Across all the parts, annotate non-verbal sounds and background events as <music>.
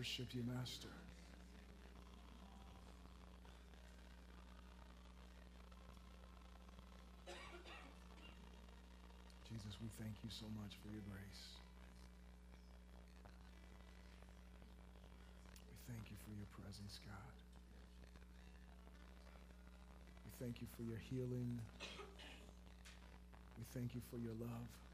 worship you, Master. Jesus, we thank you so much for your grace. We thank you for your presence, God. We thank you for your healing. We thank you for your love.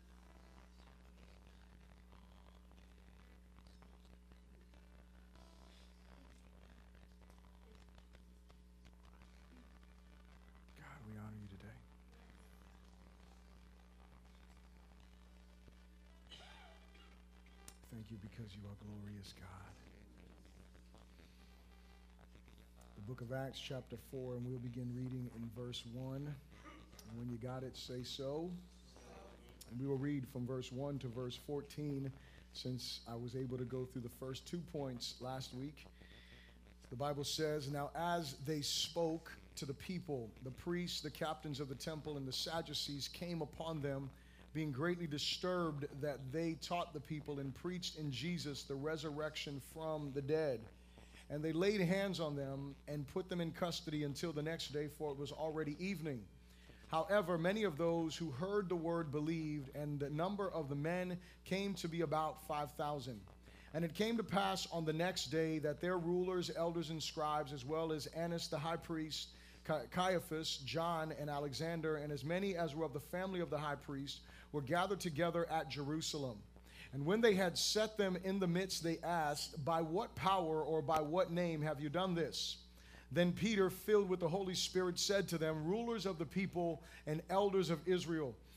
Book of Acts, chapter 4, and we'll begin reading in verse 1. And when you got it, say so. And we will read from verse 1 to verse 14 since I was able to go through the first two points last week. The Bible says, Now as they spoke to the people, the priests, the captains of the temple, and the Sadducees came upon them, being greatly disturbed that they taught the people and preached in Jesus the resurrection from the dead. And they laid hands on them and put them in custody until the next day, for it was already evening. However, many of those who heard the word believed, and the number of the men came to be about 5,000. And it came to pass on the next day that their rulers, elders, and scribes, as well as Annas the high priest, Caiaphas, John, and Alexander, and as many as were of the family of the high priest, were gathered together at Jerusalem. And when they had set them in the midst, they asked, By what power or by what name have you done this? Then Peter, filled with the Holy Spirit, said to them, Rulers of the people and elders of Israel,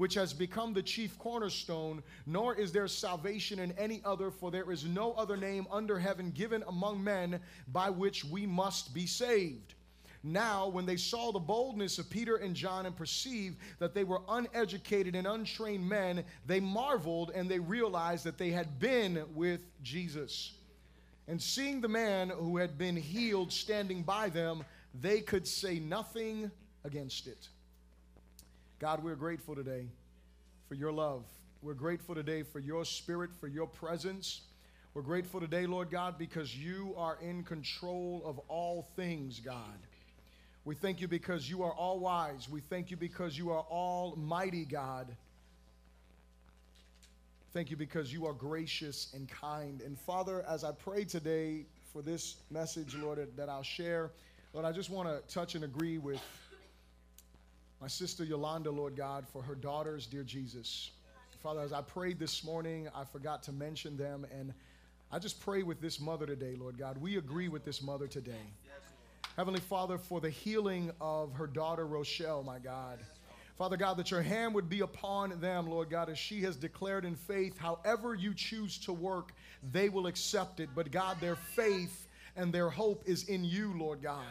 which has become the chief cornerstone, nor is there salvation in any other, for there is no other name under heaven given among men by which we must be saved. Now, when they saw the boldness of Peter and John and perceived that they were uneducated and untrained men, they marveled and they realized that they had been with Jesus. And seeing the man who had been healed standing by them, they could say nothing against it. God, we're grateful today for your love. We're grateful today for your spirit, for your presence. We're grateful today, Lord God, because you are in control of all things, God. We thank you because you are all wise. We thank you because you are almighty, God. Thank you because you are gracious and kind. And Father, as I pray today for this message, Lord, that I'll share, Lord, I just want to touch and agree with my sister Yolanda, Lord God, for her daughters, dear Jesus. Father, as I prayed this morning, I forgot to mention them, and I just pray with this mother today, Lord God. We agree with this mother today. Heavenly Father, for the healing of her daughter Rochelle, my God. Father God, that your hand would be upon them, Lord God, as she has declared in faith, however you choose to work, they will accept it. But God, their faith and their hope is in you, Lord God.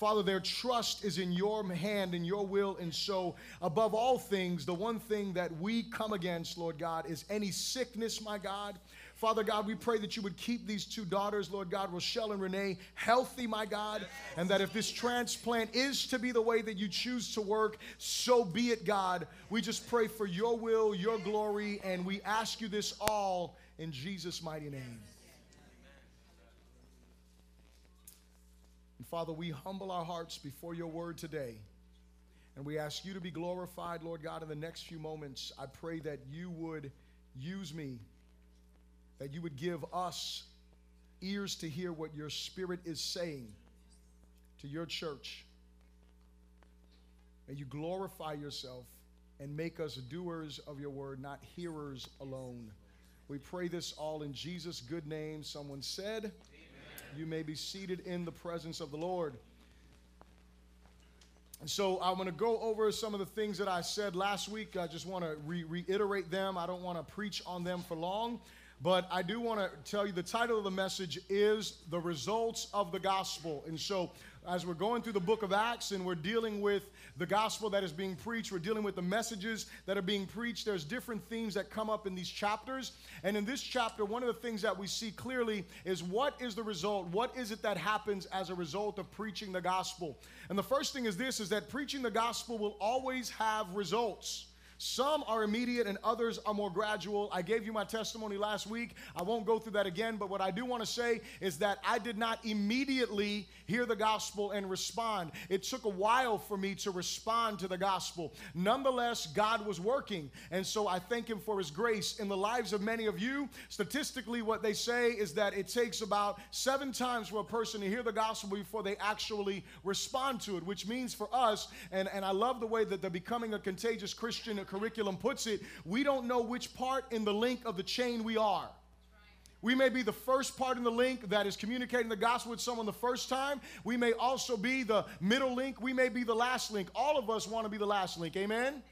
Father, their trust is in your hand, in your will. And so, above all things, the one thing that we come against, Lord God, is any sickness, my God. Father God, we pray that you would keep these two daughters, Lord God, Rochelle and Renee, healthy, my God, and that if this transplant is to be the way that you choose to work, so be it, God. We just pray for your will, your glory, and we ask you this all in Jesus' mighty name. Father, we humble our hearts before your word today. And we ask you to be glorified, Lord God, in the next few moments. I pray that you would use me, that you would give us ears to hear what your spirit is saying to your church. May you glorify yourself and make us doers of your word, not hearers alone. We pray this all in Jesus' good name. Someone said, you may be seated in the presence of the Lord. And so I'm going to go over some of the things that I said last week. I just want to re- reiterate them. I don't want to preach on them for long, but I do want to tell you the title of the message is The Results of the Gospel. And so as we're going through the book of Acts and we're dealing with the gospel that is being preached, we're dealing with the messages that are being preached. There's different themes that come up in these chapters. And in this chapter, one of the things that we see clearly is what is the result? What is it that happens as a result of preaching the gospel? And the first thing is this is that preaching the gospel will always have results. Some are immediate and others are more gradual. I gave you my testimony last week. I won't go through that again, but what I do want to say is that I did not immediately hear the gospel and respond. It took a while for me to respond to the gospel. Nonetheless, God was working. And so I thank Him for His grace in the lives of many of you. Statistically, what they say is that it takes about seven times for a person to hear the gospel before they actually respond to it, which means for us, and, and I love the way that the Becoming a Contagious Christian curriculum puts it, we don't know which part in the link of the chain we are. We may be the first part in the link that is communicating the gospel with someone the first time. We may also be the middle link. We may be the last link. All of us want to be the last link. Amen?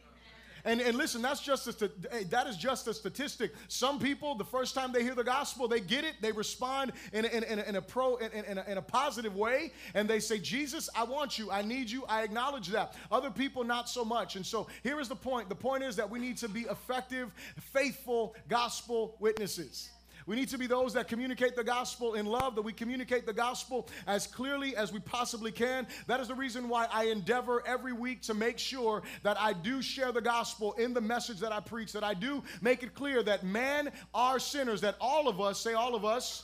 And, and listen, that's just a, that is just a statistic. Some people, the first time they hear the gospel, they get it, they respond in a, in, in, in a pro, in, in, a, in a positive way, and they say, Jesus, I want you, I need you, I acknowledge that. Other people, not so much. And so here is the point. The point is that we need to be effective, faithful gospel witnesses. We need to be those that communicate the gospel in love, that we communicate the gospel as clearly as we possibly can. That is the reason why I endeavor every week to make sure that I do share the gospel in the message that I preach, that I do make it clear that man are sinners, that all of us, say all of us,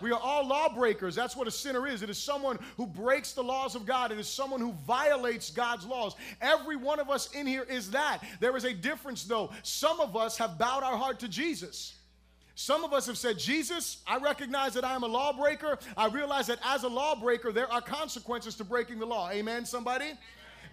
we are all lawbreakers. That's what a sinner is. It is someone who breaks the laws of God. It is someone who violates God's laws. Every one of us in here is that. There is a difference, though. Some of us have bowed our heart to Jesus. Some of us have said, Jesus, I recognize that I am a lawbreaker. I realize that as a lawbreaker, there are consequences to breaking the law. Amen, somebody?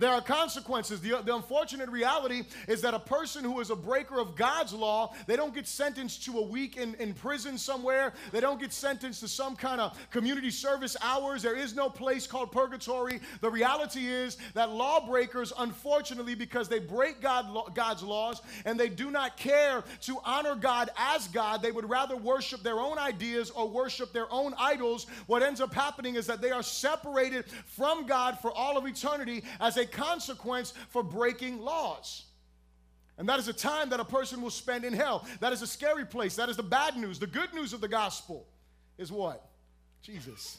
There are consequences. The, the unfortunate reality is that a person who is a breaker of God's law, they don't get sentenced to a week in, in prison somewhere. They don't get sentenced to some kind of community service hours. There is no place called purgatory. The reality is that lawbreakers, unfortunately, because they break God, God's laws and they do not care to honor God as God, they would rather worship their own ideas or worship their own idols. What ends up happening is that they are separated from God for all of eternity as a consequence for breaking laws. And that is a time that a person will spend in hell. That is a scary place. That is the bad news. The good news of the gospel is what? Jesus.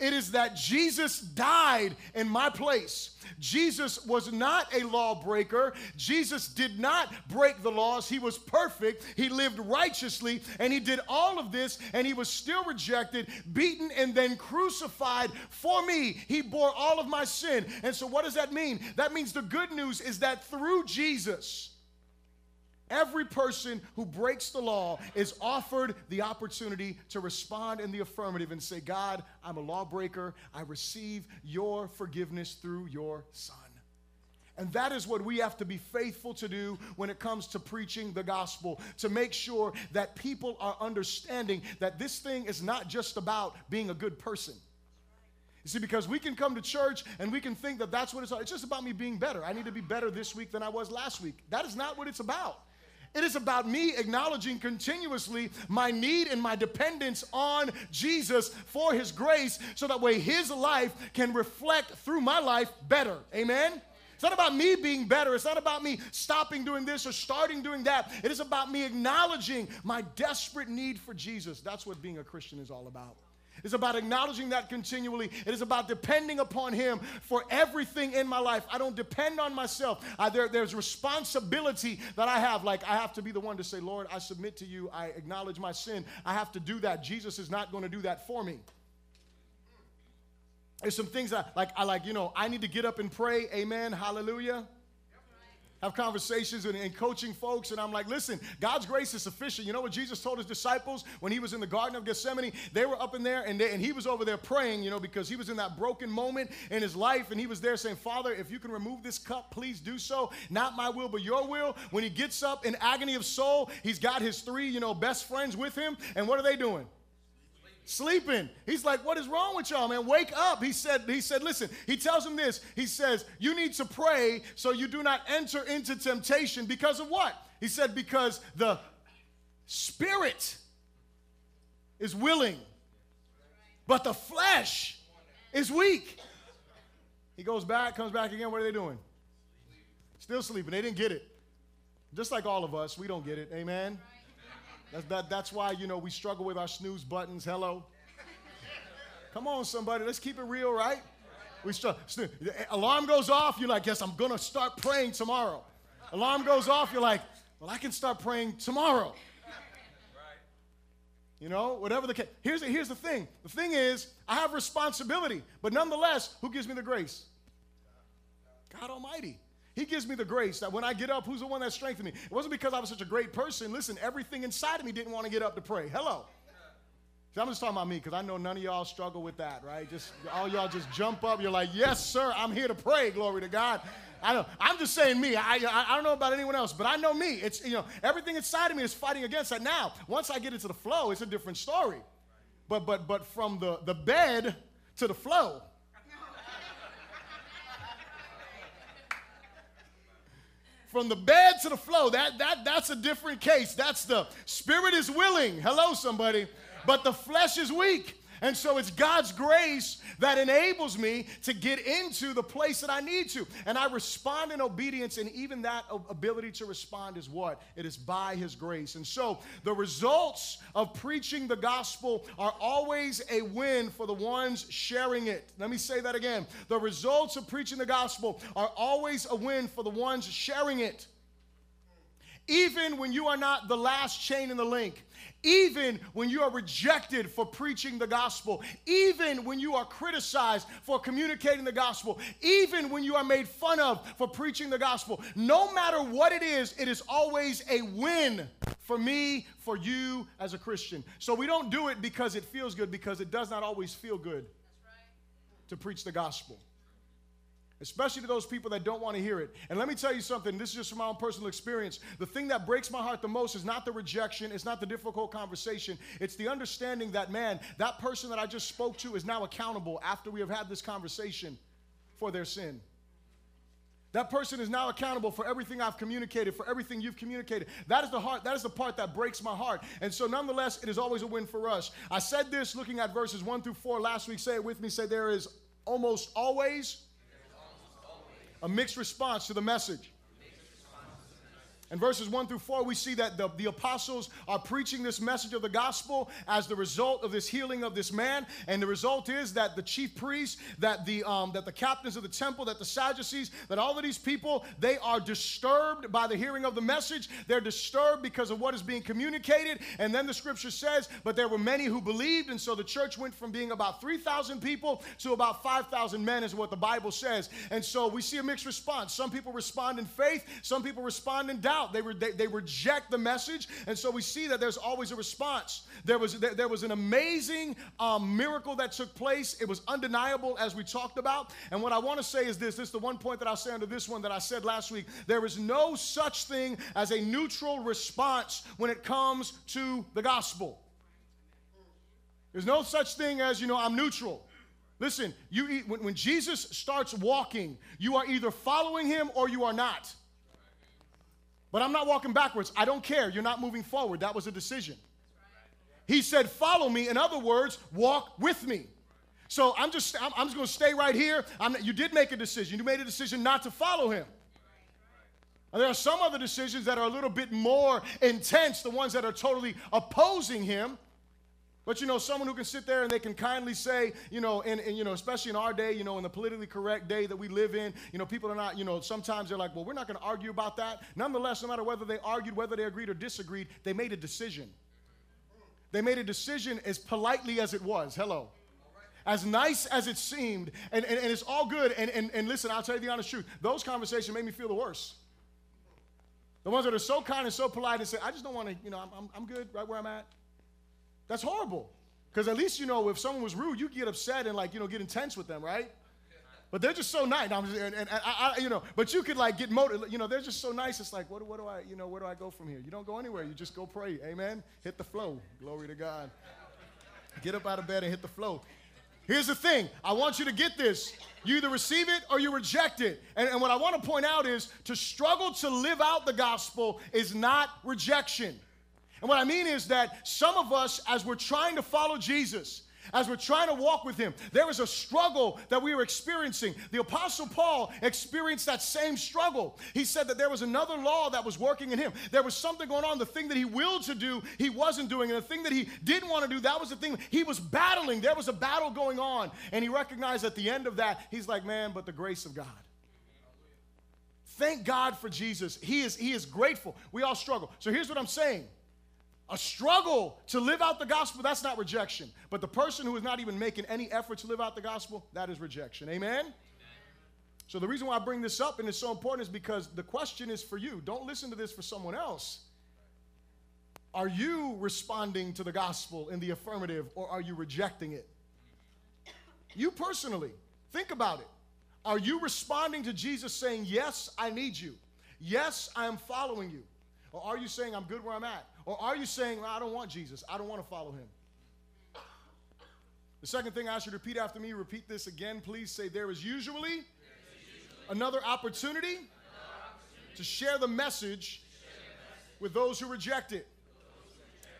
It is that Jesus died in my place. Jesus was not a lawbreaker. Jesus did not break the laws. He was perfect. He lived righteously, and he did all of this, and he was still rejected, beaten, and then crucified for me. He bore all of my sin. And so, what does that mean? That means the good news is that through Jesus, Every person who breaks the law is offered the opportunity to respond in the affirmative and say, God, I'm a lawbreaker. I receive your forgiveness through your Son. And that is what we have to be faithful to do when it comes to preaching the gospel, to make sure that people are understanding that this thing is not just about being a good person. You see, because we can come to church and we can think that that's what it's about. It's just about me being better. I need to be better this week than I was last week. That is not what it's about. It is about me acknowledging continuously my need and my dependence on Jesus for his grace so that way his life can reflect through my life better. Amen? It's not about me being better. It's not about me stopping doing this or starting doing that. It is about me acknowledging my desperate need for Jesus. That's what being a Christian is all about. It's about acknowledging that continually. It is about depending upon Him for everything in my life. I don't depend on myself. I, there, there's responsibility that I have. Like, I have to be the one to say, Lord, I submit to you. I acknowledge my sin. I have to do that. Jesus is not going to do that for me. There's some things that, like, I like, you know, I need to get up and pray. Amen. Hallelujah have conversations and, and, coaching folks, and I'm like, listen, God's grace is sufficient. You know what Jesus told his disciples when he was in the Garden of Gethsemane? They were up in there, and, they, and he was over there praying, you know, because he was in that broken moment in his life, and he was there saying, Father, if you can remove this cup, please do so. Not my will, but your will. When he gets up in agony of soul, he's got his three, you know, best friends with him, and what are they doing? Sleeping. He's like, "What is wrong with y'all, man? Wake up." He said he said, "Listen." He tells him this. He says, "You need to pray so you do not enter into temptation because of what?" He said because the spirit is willing, but the flesh is weak. He goes back, comes back again. What are they doing? Still sleeping. They didn't get it. Just like all of us, we don't get it. Amen. That's, that, that's why, you know, we struggle with our snooze buttons. Hello. Come on, somebody. Let's keep it real, right? We start, alarm goes off. You're like, yes, I'm going to start praying tomorrow. Alarm goes off. You're like, well, I can start praying tomorrow. You know, whatever the case. Here's the, here's the thing. The thing is, I have responsibility, but nonetheless, who gives me the grace? God Almighty. He gives me the grace that when I get up, who's the one that strengthened me? It wasn't because I was such a great person. Listen, everything inside of me didn't want to get up to pray. Hello. See, I'm just talking about me because I know none of y'all struggle with that, right? Just all y'all just jump up. You're like, yes, sir, I'm here to pray. Glory to God. I know. I'm just saying me. I, I, I don't know about anyone else, but I know me. It's you know everything inside of me is fighting against that. Now, once I get into the flow, it's a different story. But but but from the the bed to the flow. From the bed to the flow, that, that, that's a different case. That's the spirit is willing. Hello, somebody. But the flesh is weak. And so it's God's grace that enables me to get into the place that I need to. And I respond in obedience, and even that ability to respond is what? It is by His grace. And so the results of preaching the gospel are always a win for the ones sharing it. Let me say that again. The results of preaching the gospel are always a win for the ones sharing it. Even when you are not the last chain in the link, even when you are rejected for preaching the gospel, even when you are criticized for communicating the gospel, even when you are made fun of for preaching the gospel, no matter what it is, it is always a win for me, for you as a Christian. So we don't do it because it feels good, because it does not always feel good right. to preach the gospel especially to those people that don't want to hear it. And let me tell you something, this is just from my own personal experience. The thing that breaks my heart the most is not the rejection, it's not the difficult conversation, it's the understanding that, man, that person that I just spoke to is now accountable after we have had this conversation for their sin. That person is now accountable for everything I've communicated, for everything you've communicated. That is the heart, that is the part that breaks my heart. And so nonetheless, it is always a win for us. I said this looking at verses 1 through 4 last week. Say it with me. Say there is almost always a mixed response to the message. In verses 1 through 4, we see that the, the apostles are preaching this message of the gospel as the result of this healing of this man. And the result is that the chief priests, that the, um, that the captains of the temple, that the Sadducees, that all of these people, they are disturbed by the hearing of the message. They're disturbed because of what is being communicated. And then the scripture says, but there were many who believed. And so the church went from being about 3,000 people to about 5,000 men, is what the Bible says. And so we see a mixed response. Some people respond in faith, some people respond in doubt out. They, re- they, they reject the message. And so we see that there's always a response. There was, there, there was an amazing um, miracle that took place. It was undeniable, as we talked about. And what I want to say is this this is the one point that I'll say under this one that I said last week. There is no such thing as a neutral response when it comes to the gospel. There's no such thing as, you know, I'm neutral. Listen, you when, when Jesus starts walking, you are either following him or you are not. But I'm not walking backwards. I don't care. You're not moving forward. That was a decision. He said, Follow me. In other words, walk with me. So I'm just, I'm, just going to stay right here. You did make a decision. You made a decision not to follow him. And there are some other decisions that are a little bit more intense, the ones that are totally opposing him. But you know, someone who can sit there and they can kindly say, you know, and, and, you know, especially in our day, you know, in the politically correct day that we live in, you know, people are not, you know, sometimes they're like, well, we're not going to argue about that. Nonetheless, no matter whether they argued, whether they agreed or disagreed, they made a decision. They made a decision as politely as it was. Hello. As nice as it seemed, and, and, and it's all good. And, and, and listen, I'll tell you the honest truth. Those conversations made me feel the worst. The ones that are so kind and so polite and say, I just don't want to, you know, I'm, I'm good right where I'm at. That's horrible. Because at least, you know, if someone was rude, you get upset and, like, you know, get intense with them, right? But they're just so nice. and, and, and I, I, you know, but you could like get motivated. You know, they're just so nice. It's like, what, what do I, you know, where do I go from here? You don't go anywhere. You just go pray. Amen. Hit the flow. Glory to God. Get up out of bed and hit the flow. Here's the thing. I want you to get this. You either receive it or you reject it. And, and what I want to point out is to struggle to live out the gospel is not rejection. And what I mean is that some of us, as we're trying to follow Jesus, as we're trying to walk with him, there is a struggle that we are experiencing. The Apostle Paul experienced that same struggle. He said that there was another law that was working in him. There was something going on. The thing that he willed to do, he wasn't doing. And the thing that he didn't want to do, that was the thing he was battling. There was a battle going on. And he recognized at the end of that, he's like, man, but the grace of God. Thank God for Jesus. He is, he is grateful. We all struggle. So here's what I'm saying a struggle to live out the gospel, that's not rejection. But the person who is not even making any effort to live out the gospel, that is rejection. Amen? Amen? So the reason why I bring this up and it's so important is because the question is for you. Don't listen to this for someone else. Are you responding to the gospel in the affirmative or are you rejecting it? You personally, think about it. Are you responding to Jesus saying, Yes, I need you? Yes, I am following you? Or are you saying, I'm good where I'm at? Or are you saying, I don't want Jesus, I don't want to follow him? The second thing I ask you to repeat after me, repeat this again, please say, There is usually, there is usually another, opportunity another opportunity to share the message, share the message with those who reject it.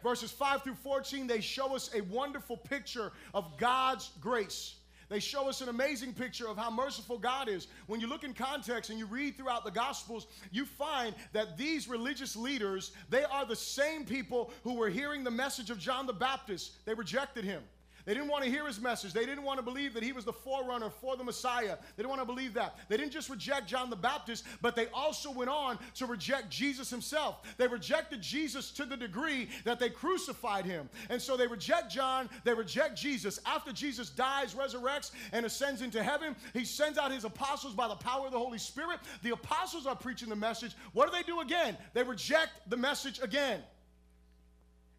Verses 5 through 14, they show us a wonderful picture of God's grace. They show us an amazing picture of how merciful God is. When you look in context and you read throughout the Gospels, you find that these religious leaders, they are the same people who were hearing the message of John the Baptist. They rejected him. They didn't want to hear his message. They didn't want to believe that he was the forerunner for the Messiah. They didn't want to believe that. They didn't just reject John the Baptist, but they also went on to reject Jesus himself. They rejected Jesus to the degree that they crucified him. And so they reject John, they reject Jesus. After Jesus dies, resurrects, and ascends into heaven, he sends out his apostles by the power of the Holy Spirit. The apostles are preaching the message. What do they do again? They reject the message again.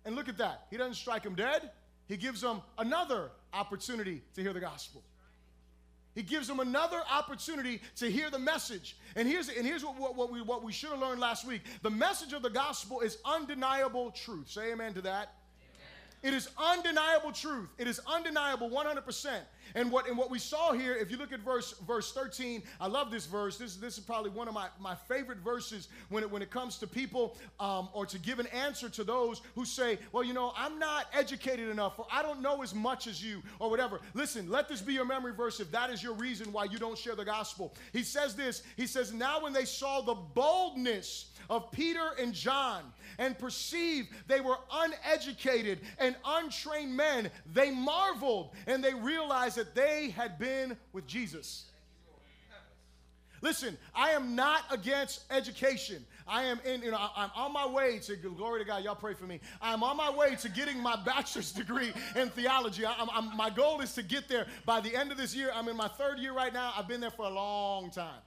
And look at that. He doesn't strike him dead he gives them another opportunity to hear the gospel. He gives them another opportunity to hear the message. And here's, and here's what, what, what we, what we should have learned last week the message of the gospel is undeniable truth. Say amen to that. It is undeniable truth. It is undeniable 100%. And what, and what we saw here, if you look at verse, verse 13, I love this verse. This, this is probably one of my, my favorite verses when it, when it comes to people um, or to give an answer to those who say, well, you know, I'm not educated enough or I don't know as much as you or whatever. Listen, let this be your memory verse if that is your reason why you don't share the gospel. He says this He says, Now when they saw the boldness of Peter and John and perceived they were uneducated and untrained men, they marveled and they realized that they had been with Jesus. Listen, I am not against education. I am in, you know, I'm on my way to, glory to God, y'all pray for me. I'm on my way to getting my <laughs> bachelor's degree in theology. I'm, I'm, my goal is to get there by the end of this year. I'm in my third year right now. I've been there for a long time.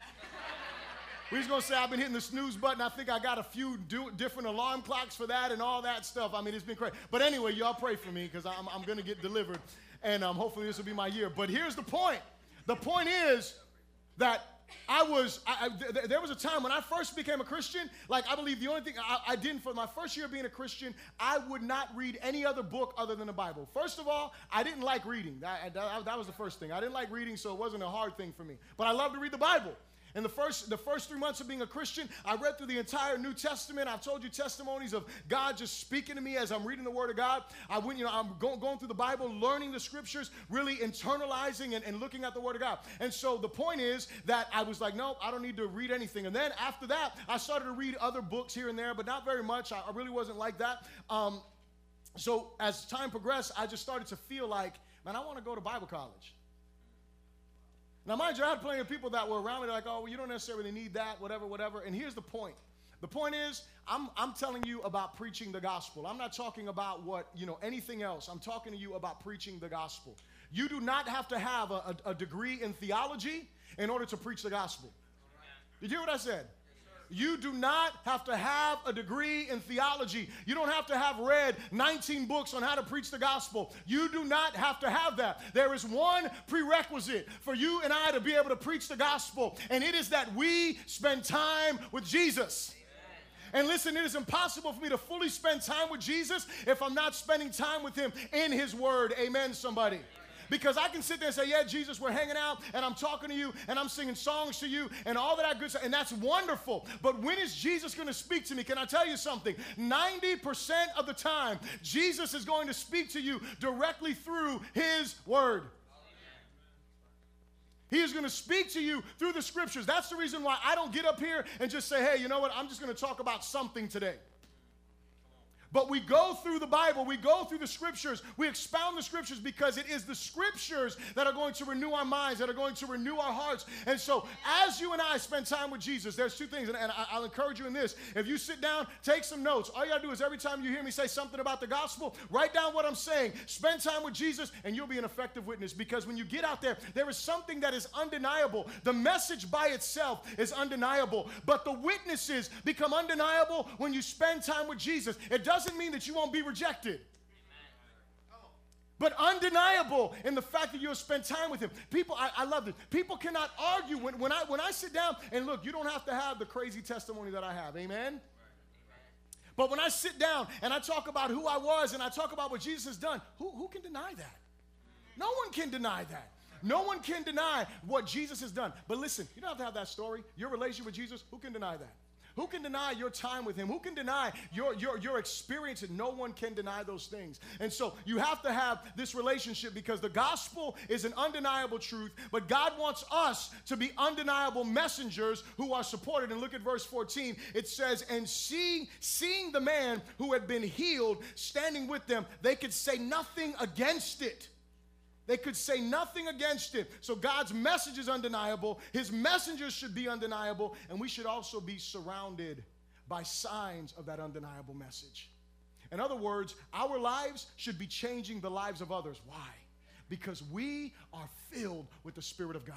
Just gonna say I've been hitting the snooze button. I think I got a few do, different alarm clocks for that and all that stuff. I mean, it's been crazy. But anyway, y'all pray for me because I'm, I'm gonna get delivered, and um, hopefully this will be my year. But here's the point. The point is that I was, I, I, th- there was a time when I first became a Christian, like I believe the only thing I, I, didn't for my first year of being a Christian, I would not read any other book other than the Bible. First of all, I didn't like reading. That, that was the first thing. I didn't like reading, so it wasn't a hard thing for me. But I love to read the Bible. In the first, the first three months of being a Christian, I read through the entire New Testament. I've told you testimonies of God just speaking to me as I'm reading the Word of God. I went, you know, I'm going, going through the Bible, learning the scriptures, really internalizing and, and looking at the Word of God. And so the point is that I was like, no, I don't need to read anything. And then after that, I started to read other books here and there, but not very much. I, I really wasn't like that. Um, so as time progressed, I just started to feel like, man, I want to go to Bible college. Now, mind you, I had plenty of people that were around me like, oh, well, you don't necessarily need that, whatever, whatever. And here's the point. The point is, I'm, I'm telling you about preaching the gospel. I'm not talking about what, you know, anything else. I'm talking to you about preaching the gospel. You do not have to have a, a, a degree in theology in order to preach the gospel. Did you hear what I said? You do not have to have a degree in theology. You don't have to have read 19 books on how to preach the gospel. You do not have to have that. There is one prerequisite for you and I to be able to preach the gospel, and it is that we spend time with Jesus. And listen, it is impossible for me to fully spend time with Jesus if I'm not spending time with Him in His Word. Amen, somebody. Because I can sit there and say, Yeah, Jesus, we're hanging out and I'm talking to you and I'm singing songs to you and all that good stuff. And that's wonderful. But when is Jesus going to speak to me? Can I tell you something? 90% of the time, Jesus is going to speak to you directly through his word. He is going to speak to you through the scriptures. That's the reason why I don't get up here and just say, hey, you know what? I'm just going to talk about something today. But we go through the Bible, we go through the scriptures, we expound the scriptures because it is the scriptures that are going to renew our minds, that are going to renew our hearts. And so, as you and I spend time with Jesus, there's two things, and, and I, will encourage you in this. If you sit down, take some notes. All you gotta do is every time you hear me say something about the gospel, write down what I'm saying, spend time with Jesus, and you'll be an effective witness because when you get out there, there is something that is undeniable. The message by itself is undeniable, but the witnesses become undeniable when you spend time with Jesus. It doesn't doesn't mean that you won't be rejected. But undeniable in the fact that you'll spend time with him. People, I, I love this. People cannot argue when, when, I, when I sit down and look, you don't have to have the crazy testimony that I have. Amen? But when I sit down and I talk about who I was and I talk about what Jesus has done, who, who can deny that? No one can deny that. No one can deny what Jesus has done. But listen, you don't have to have that story. Your relationship with Jesus, who can deny that? Who can deny your time with him? Who can deny your, your, your experience? And no one can deny those things. And so you have to have this relationship because the gospel is an undeniable truth, but God wants us to be undeniable messengers who are supported. And look at verse 14. It says, And seeing, seeing the man who had been healed standing with them, they could say nothing against it. They could say nothing against it. So God's message is undeniable. His messengers should be undeniable. And we should also be surrounded by signs of that undeniable message. In other words, our lives should be changing the lives of others. Why? Because we are filled with the Spirit of God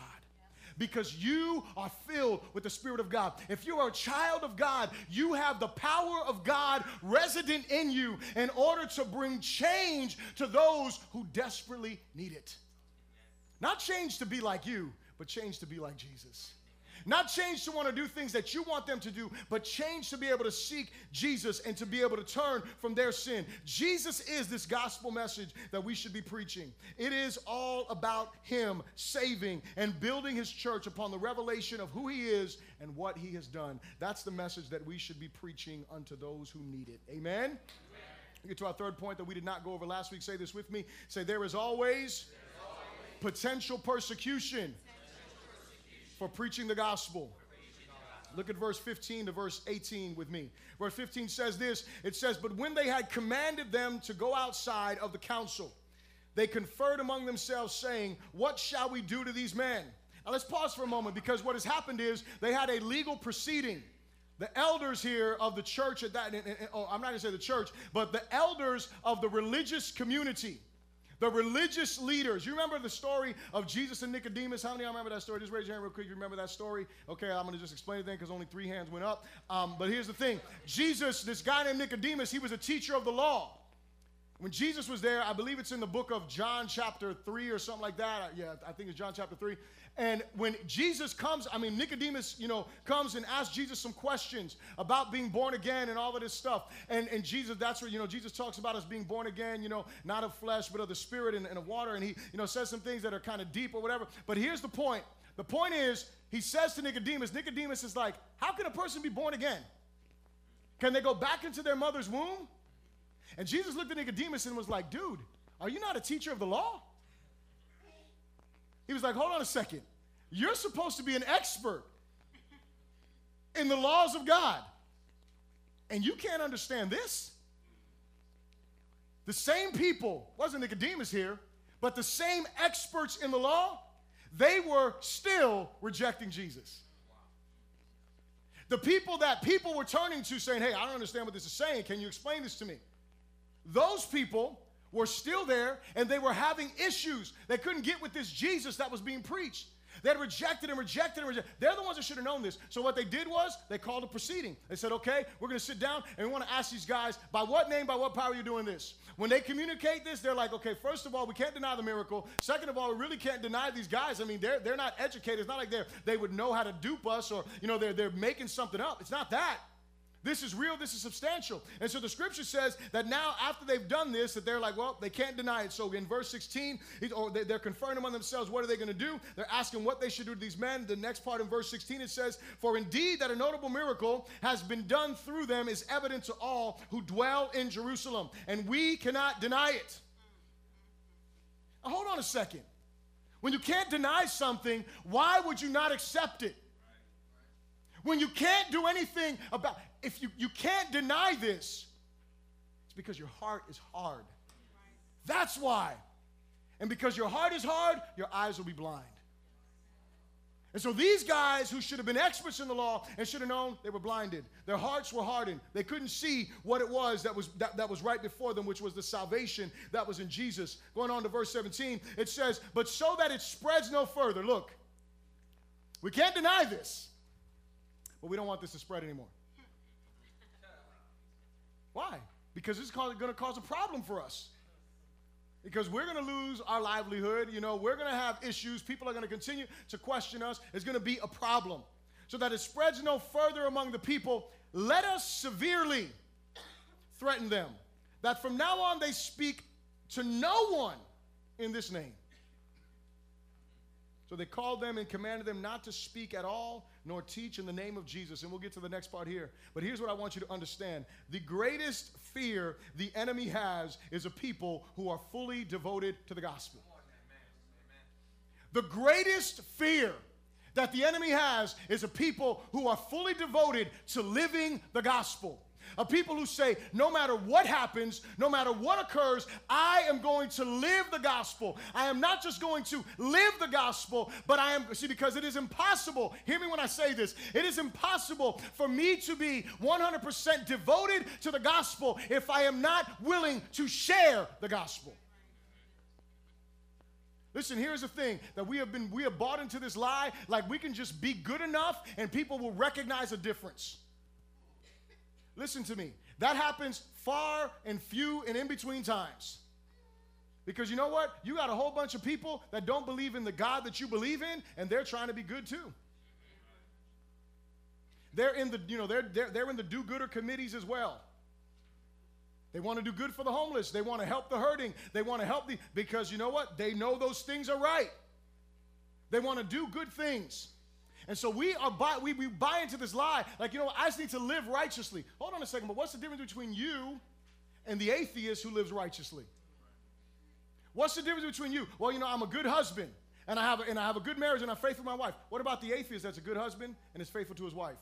because you are filled with the Spirit of God. If you're a child of God, you have the power of God resident in you in order to bring change to those who desperately need it. Not change to be like you, but change to be like Jesus. Not change to want to do things that you want them to do, but change to be able to seek Jesus and to be able to turn from their sin. Jesus is this gospel message that we should be preaching. It is all about Him saving and building His church upon the revelation of who He is and what He has done. That's the message that we should be preaching unto those who need it. Amen? We get to our third point that we did not go over last week. Say this with me. Say, there is always, always potential persecution for preaching the gospel. Look at verse 15 to verse 18 with me. Verse 15 says this it says, But when they had commanded them to go outside of the council, they conferred among themselves, saying, What shall we do to these men? Now let's pause for a moment because what has happened is they had a legal proceeding. The elders here of the church at that, and, and, and, oh, I'm not to say the church, but the elders of the religious community the religious leaders. You remember the story of Jesus and Nicodemus? How many of y'all remember that story? Just raise your hand real quick. You remember that story? Okay, I'm going to just explain it then because only three hands went up. Um, but here's the thing Jesus, this guy named Nicodemus, he was a teacher of the law. When Jesus was there, I believe it's in the book of John, chapter 3 or something like that. Yeah, I think it's John, chapter 3. And when Jesus comes, I mean, Nicodemus, you know, comes and asks Jesus some questions about being born again and all of this stuff. And, and Jesus, that's where, you know, Jesus talks about us being born again, you know, not of flesh, but of the spirit and, and of water. And he, you know, says some things that are kind of deep or whatever. But here's the point the point is, he says to Nicodemus, Nicodemus is like, how can a person be born again? Can they go back into their mother's womb? And Jesus looked at Nicodemus and was like, dude, are you not a teacher of the law? He was like, hold on a second. You're supposed to be an expert in the laws of God, and you can't understand this? The same people, wasn't Nicodemus here, but the same experts in the law, they were still rejecting Jesus. The people that people were turning to saying, Hey, I don't understand what this is saying. Can you explain this to me? Those people were still there and they were having issues. They couldn't get with this Jesus that was being preached. They had rejected and rejected and rejected. They're the ones that should have known this. So what they did was they called a proceeding. They said, okay, we're going to sit down and we want to ask these guys, by what name, by what power are you doing this? When they communicate this, they're like, okay, first of all, we can't deny the miracle. Second of all, we really can't deny these guys. I mean, they're, they're not educated. It's not like they're, they would know how to dupe us or, you know, they're, they're making something up. It's not that. This is real, this is substantial. And so the scripture says that now, after they've done this, that they're like, well, they can't deny it. So in verse 16, or they're conferring among themselves, what are they going to do? They're asking what they should do to these men. The next part in verse 16, it says, For indeed that a notable miracle has been done through them is evident to all who dwell in Jerusalem, and we cannot deny it. Now, hold on a second. When you can't deny something, why would you not accept it? When you can't do anything about if you, you can't deny this, it's because your heart is hard. That's why. And because your heart is hard, your eyes will be blind. And so these guys who should have been experts in the law and should have known, they were blinded. Their hearts were hardened. They couldn't see what it was that was that, that was right before them, which was the salvation that was in Jesus. Going on to verse 17, it says, But so that it spreads no further, look, we can't deny this, but we don't want this to spread anymore. Why? Because it's going to cause a problem for us. Because we're going to lose our livelihood. You know, we're going to have issues. People are going to continue to question us. It's going to be a problem. So that it spreads no further among the people, let us severely threaten them that from now on they speak to no one in this name. So they called them and commanded them not to speak at all nor teach in the name of Jesus. And we'll get to the next part here. But here's what I want you to understand the greatest fear the enemy has is a people who are fully devoted to the gospel. The greatest fear that the enemy has is a people who are fully devoted to living the gospel of people who say, no matter what happens, no matter what occurs, I am going to live the gospel. I am not just going to live the gospel, but I am, see, because it is impossible, hear me when I say this, it is impossible for me to be 100% devoted to the gospel if I am not willing to share the gospel. Listen, here's the thing that we have been we have bought into this lie like we can just be good enough and people will recognize a difference. Listen to me. That happens far and few and in between times. Because you know what? You got a whole bunch of people that don't believe in the God that you believe in, and they're trying to be good too. They're in the, you know, they're, they're, they're in the do-gooder committees as well. They want to do good for the homeless. They want to help the hurting. They want to help the, because you know what? They know those things are right. They want to do good things. And so we are buy, we, we buy into this lie, like, you know, I just need to live righteously. Hold on a second, but what's the difference between you and the atheist who lives righteously? What's the difference between you? Well, you know, I'm a good husband and I have a, and I have a good marriage and I'm faithful to my wife. What about the atheist that's a good husband and is faithful to his wife?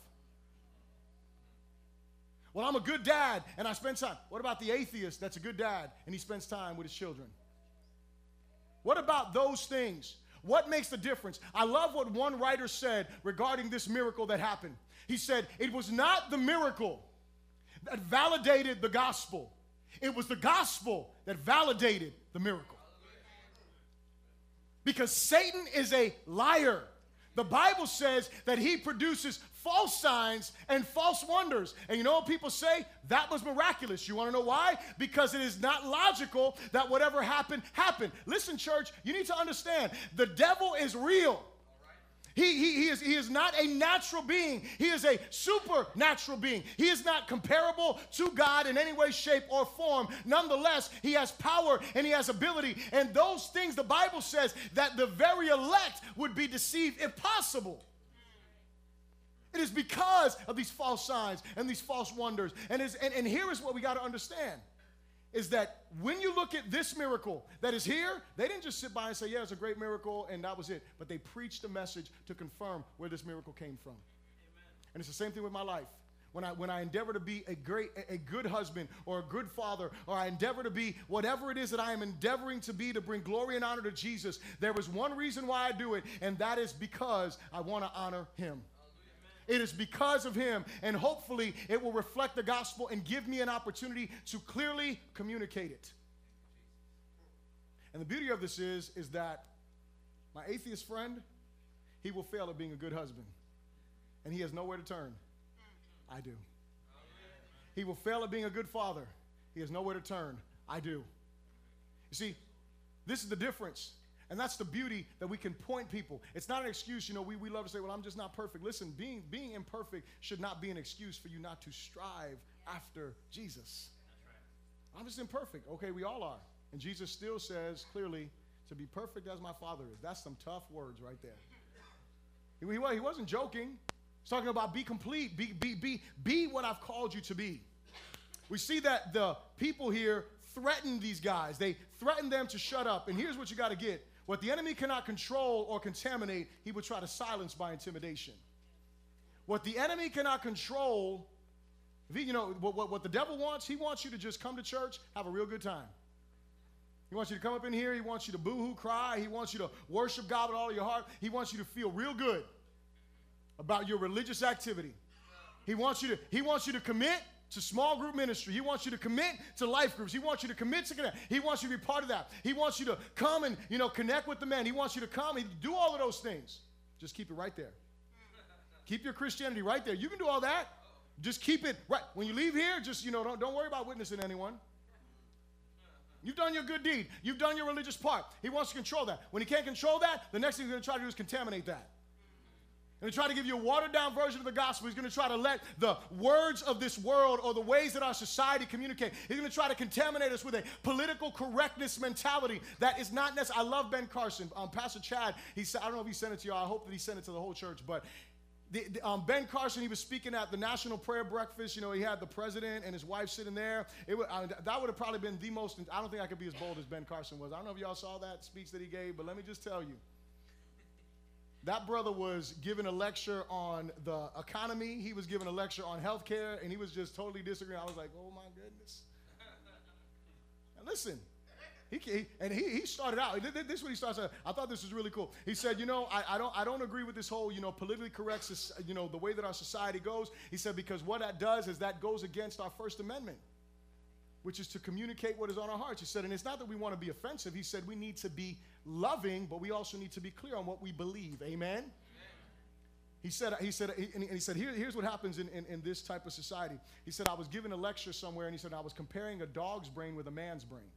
Well, I'm a good dad and I spend time. What about the atheist that's a good dad and he spends time with his children? What about those things? What makes the difference? I love what one writer said regarding this miracle that happened. He said, It was not the miracle that validated the gospel, it was the gospel that validated the miracle. Because Satan is a liar. The Bible says that he produces false signs and false wonders. And you know what people say? That was miraculous. You want to know why? Because it is not logical that whatever happened, happened. Listen, church, you need to understand the devil is real. He, he, he, is, he is not a natural being. He is a supernatural being. He is not comparable to God in any way, shape, or form. Nonetheless, he has power and he has ability. And those things, the Bible says that the very elect would be deceived if possible. It is because of these false signs and these false wonders. And, is, and, and here is what we got to understand is that when you look at this miracle that is here, they didn't just sit by and say, yeah, it's a great miracle, and that was it. But they preached a message to confirm where this miracle came from. Amen. And it's the same thing with my life. When I, when I endeavor to be a great, a good husband or a good father, or I endeavor to be whatever it is that I am endeavoring to be to bring glory and honor to Jesus, there is one reason why I do it, and that is because I want to honor him. It is because of him, and hopefully it will reflect the gospel and give me an opportunity to clearly communicate it. And the beauty of this is, is that my atheist friend, he will fail at being a good husband, and he has nowhere to turn. I do. He will fail at being a good father. He has nowhere to turn. I do. You see, this is the difference. And that's the beauty that we can point people. It's not an excuse, you know, we, we love to say, well, I'm just not perfect. Listen, being, being imperfect should not be an excuse for you not to strive after Jesus. Right. I'm just imperfect. Okay, we all are. And Jesus still says clearly, to be perfect as my Father is. That's some tough words right there. <laughs> He, he wasn't joking. He's talking about be complete, be, be, be, be what I've called you to be. We see that the people here threaten these guys. They threaten them to shut up. And here's what you got to get what the enemy cannot control or contaminate, he will try to silence by intimidation. What the enemy cannot control, you know, what, what, what the devil wants, he wants you to just come to church, have a real good time. He wants you to come up in here. He wants you to boo hoo cry. He wants you to worship God with all your heart. He wants you to feel real good about your religious activity. He wants you to, he wants you to commit to small group ministry. He wants you to commit to life groups. He wants you to commit to connect. He wants you to be part of that. He wants you to come and, you know, connect with the men. He wants you to come and do all of those things. Just keep it right there. Keep your Christianity right there. You can do all that. Just keep it right. When you leave here, just, you know, don't, don't worry about witnessing anyone. You've done your good deed. You've done your religious part. He wants to control that. When he can't control that, the next thing he's going to try to do is contaminate that. And try to give you a watered down version of the gospel. He's going to try to let the words of this world or the ways that our society communicate, he's going to try to contaminate us with a political correctness mentality that is not necessary. I love Ben Carson. Um, Pastor Chad, he said, I don't know if he sent it to you. I hope that he sent it to the whole church, but the, the, um, ben Carson, he was speaking at the National Prayer Breakfast. You know, he had the president and his wife sitting there. It would, uh, that would have probably been the most, I don't think I could be as bold as Ben Carson was. I don't know if y'all saw that speech that he gave, but let me just tell you. That brother was giving a lecture on the economy. He was giving a lecture on healthcare, and he was just totally disagreeing. I was like, oh my goodness. Now listen, he, he, and he, he started out. This is what he starts. I thought this was really cool. He said, you know, I, I don't I don't agree with this whole you know politically correct you know the way that our society goes. He said because what that does is that goes against our First Amendment, which is to communicate what is on our hearts. He said, and it's not that we want to be offensive. He said we need to be loving, but we also need to be clear on what we believe. Amen? He said, he said, and he said, Here, here's what happens in, in, in, this type of society. He said, I was giving a lecture somewhere, and he said, I was comparing a dog's brain with a man's brain.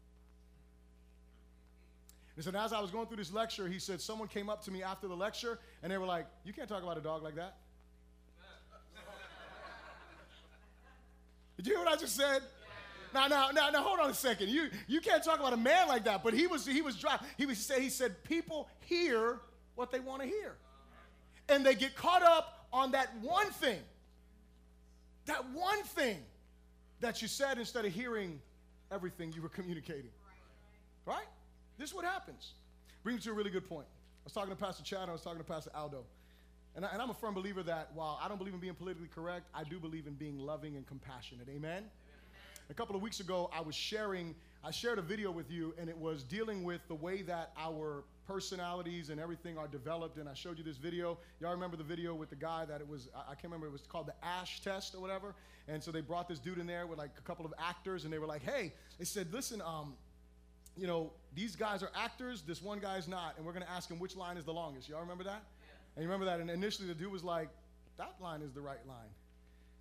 He said, as I was going through this lecture, he said, someone came up to me after the lecture, and they were like, You can't talk about a dog like that. <laughs> Did you hear what I just said? Now, now, now, now, hold on a second. You, you can't talk about a man like that. But he was, he was dry. He was say, he said, people hear what they want to hear, and they get caught up on that one thing. That one thing that you said instead of hearing everything you were communicating. Right? This is what happens. Brings me to a really good point. I was talking to Pastor Chad. I was talking to Pastor Aldo. And, I, am a firm believer that while I don't believe in being politically correct, I do believe in being loving and compassionate. Amen? A couple of weeks ago, I was sharing, I shared a video with you, and it was dealing with the way that our personalities and everything are developed. And I showed you this video. Y'all remember the video with the guy that it was, I can't remember, it was called the Asch test or whatever. And so they brought this dude in there with like a couple of actors, and they were like, hey, they said, listen, um, you know, these guys are actors, this one guy's not, and we're gonna ask him which line is the longest. Y'all remember that? Yeah. And you remember that? And initially the dude was like, that line is the right line.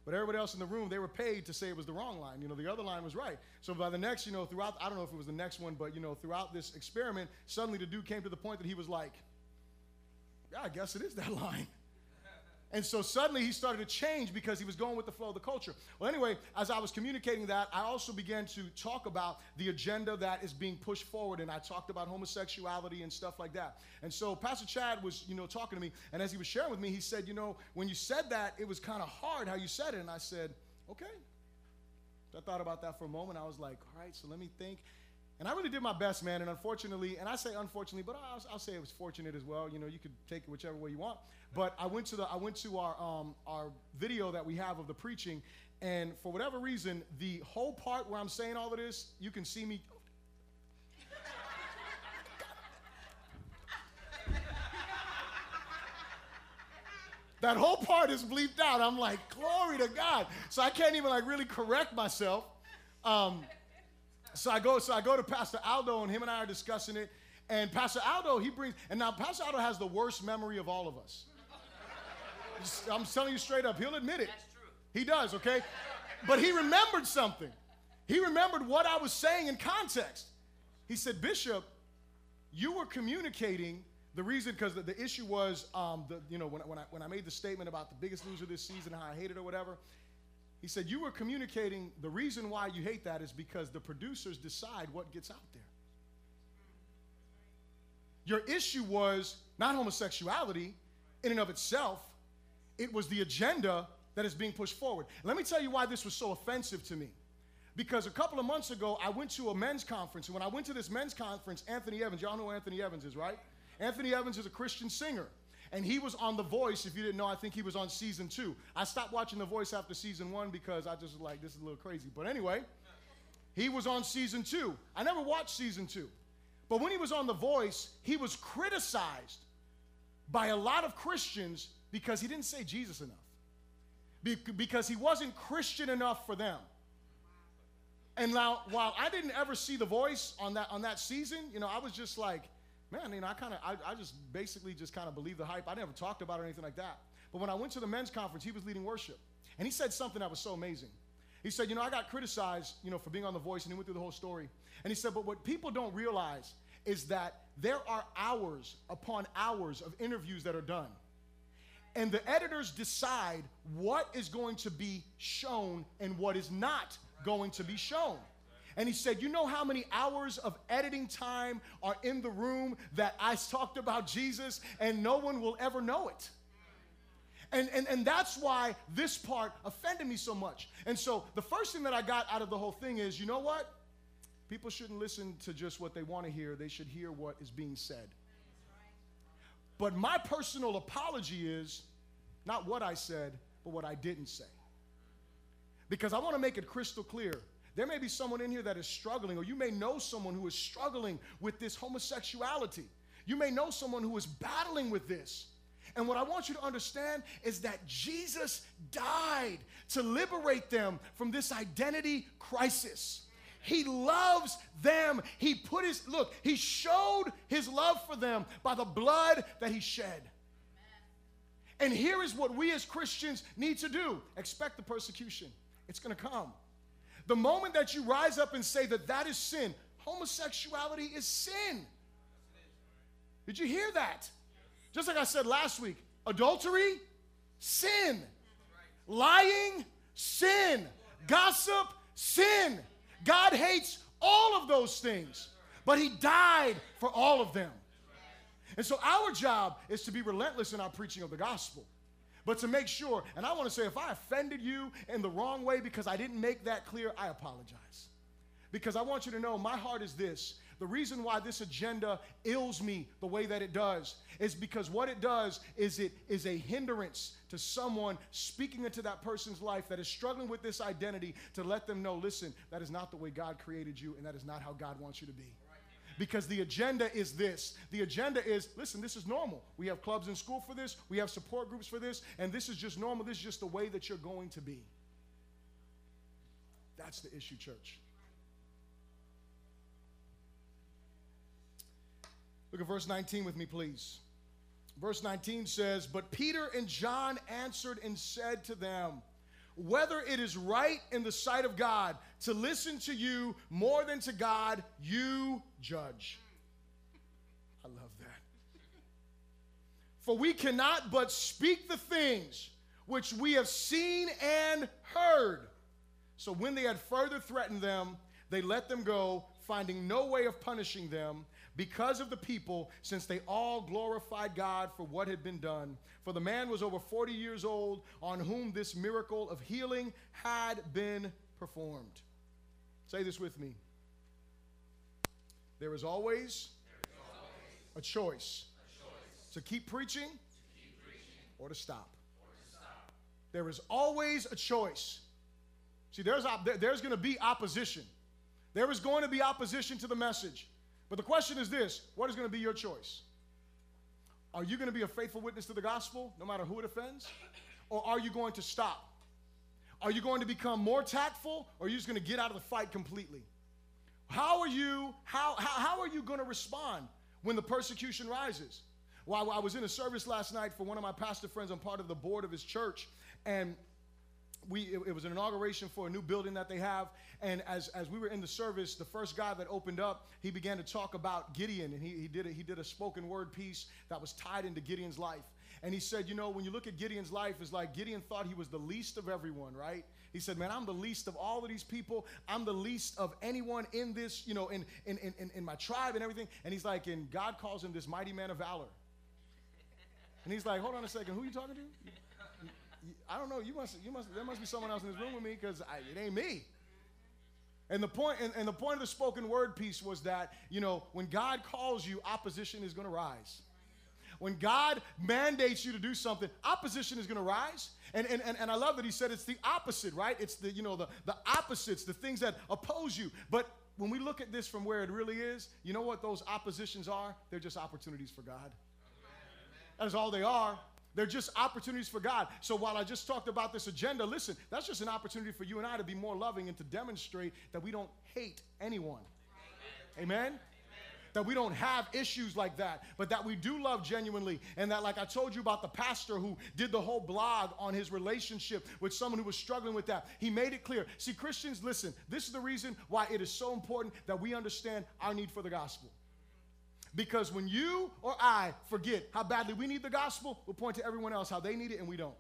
But everybody else in the room, they were paid to say it was the wrong line. You know, the other line was right. So by the next, you know, throughout, I don't know if it was the next one, but, you know, throughout this experiment, suddenly the dude came to the point that he was like, yeah, I guess it is that <laughs> line. And so suddenly he started to change because he was going with the flow of the culture. Well, anyway, as I was communicating that, I also began to talk about the agenda that is being pushed forward. And I talked about homosexuality and stuff like that. And so Pastor Chad was, you know, talking to me. And as he was sharing with me, he said, you know, when you said that, it was kind of hard how you said it. And I said, okay. So I thought about that for a moment. I was like, all right, so let me think. And I really did my best, man. And unfortunately, and I say unfortunately, but I'll, I'll, say it was fortunate as well. You know, you could take it whichever way you want. But I went to the I went to our um, our video that we have of the preaching, and for whatever reason, the whole part where I'm saying all of this, you can see me. that whole part is bleeped out. I'm like, glory to God. So I can't even like really correct myself. Um, so I go, so I go to Pastor Aldo, and him and I are discussing it. And Pastor Aldo, he brings, and now Pastor Aldo has the worst memory of all of us. <laughs> I'm telling you straight up, he'll admit it. He does, okay? But he remembered something. He remembered what I was saying in context. He said, Bishop, you were communicating the reason because the, the, issue was um, the, you know when, when, I, when I made the statement about the biggest loser this season how i hate it or whatever he said you were communicating the reason why you hate that is because the producers decide what gets out there. Your issue was not homosexuality in and of itself. It was the agenda that is being pushed forward. Let me tell you why this was so offensive to me. Because a couple of months ago i went to a men's conference and when i went to this men's conference anthony evans y'all know anthony evans is right? Anthony Evans is a Christian singer. And he was on The Voice. If you didn't know, I think he was on season two. I stopped watching The Voice after season one because I just was like, this is a little crazy. But anyway, he was on season two. I never watched season two. But when he was on The Voice, he was criticized by a lot of Christians because he didn't say Jesus enough. Be- because he wasn't Christian enough for them. And now, while I didn't ever see The Voice on that, on that season, you know, I was just like, man, you know, I kind of, I, I just basically just kind of believe the hype. I never talked about it or anything like that. But when I went to the men's conference, he was leading worship. And he said something that was so amazing. He said, you know, I got criticized, you know, for being on The Voice, and he went through the whole story. And he said, but what people don't realize is that there are hours upon hours of interviews that are done. And the editors decide what is going to be shown and what is not going to be shown. And he said, You know how many hours of editing time are in the room that I talked about Jesus and no one will ever know it? And, and, and that's why this part offended me so much. And so the first thing that I got out of the whole thing is you know what? People shouldn't listen to just what they want to hear, they should hear what is being said. But my personal apology is not what I said, but what I didn't say. Because I want to make it crystal clear there may be someone in here that is struggling, or you may know someone who is struggling with this homosexuality. You may know someone who is battling with this. And what I want you to understand is that Jesus died to liberate them from this identity crisis. He loves them. He put his, look, he showed his love for them by the blood that he shed. And here is what we as Christians need to do expect the persecution, it's going to come. The moment that you rise up and say that that is sin, homosexuality is sin. Did you hear that? Just like I said last week, adultery, sin. Lying, sin. Gossip, sin. God hates all of those things, but He died for all of them. And so our job is to be relentless in our preaching of the gospel but to make sure, and I want to say if I offended you in the wrong way because I didn't make that clear, I apologize. Because I want you to know my heart is this. The reason why this agenda ills me the way that it does is because what it does is it is a hindrance to someone speaking into that person's life that is struggling with this identity to let them know listen, that is not the way God created you, and that is not how God wants you to be because the agenda is this. The agenda is listen, this is normal. We have clubs in school for this, we have support groups for this, and this is just normal. This is just the way that you're going to be. That's the issue, church. Look at verse 19 with me, please. Verse 19 says, But Peter and John answered and said to them, whether it is right in the sight of God to listen to you more than to God, you judge. I love that. For we cannot but speak the things which we have seen and heard. So when they had further threatened them, they let them go, finding no way of punishing them because of the people, since they all glorified God for what had been done. For the man was over 40 years old, on whom this miracle of healing had been performed. Say this with me. There is always, there is always a, choice a choice to keep preaching, to keep preaching or, to stop. or to stop. There is always a choice. See, there's, there's going to be opposition. There is going to be opposition to the message. But the question is this what is going to be your choice? Are you going to be a faithful witness to the gospel no matter who it offends? Or are you going to stop? Are you going to become more tactful or are you just going to get out of the fight completely? How are you, how, how, how are you going to respond when the persecution rises? Well, I was in a service last night for one of my pastor friends. I'm part of the board of his church. And we it, it was an inauguration for a new building that they have. And as, as we were in the service the first guy that opened up he began to talk about gideon. And he, he did a, he did a spoken word piece that was tied into gideon's life. And he said you know when you look at gideon's life it's like gideon thought he was the least of everyone right? He said man i'm the least of all of these people. I'm the least of anyone in this you know in in, in, in my tribe and everything. And he's like and god calls him this mighty man of valor. And he's like hold on a second. Who are you talking to I don't know. You must, you must, there must be someone else in this room with me because it ain't me. And the point, and, and the point of the spoken word piece was that, you know, when God calls you, opposition is going to rise. When God mandates you to do something, opposition is going to rise. And, and, and, and I love that he said it's the opposite, right? It's the, you know, the, the opposites, the things that oppose you. But when we look at this from where it really is, you know what those oppositions are? They're just opportunities for God. That's all they are. They're just opportunities for God. So while I just talked about this agenda, listen, that's just an opportunity for you and I to be more loving and to demonstrate that we don't hate anyone. Amen? Amen? That we don't have issues like that, but that we do love genuinely. And that, like I told you about the pastor who did the whole blog on his relationship with someone who was struggling with that, he made it clear. See, Christians, listen, this is the reason why it is so important that we understand our need for the gospel. Because when you or I forget how badly we need the gospel, we'll point to everyone else how they need it and we don't.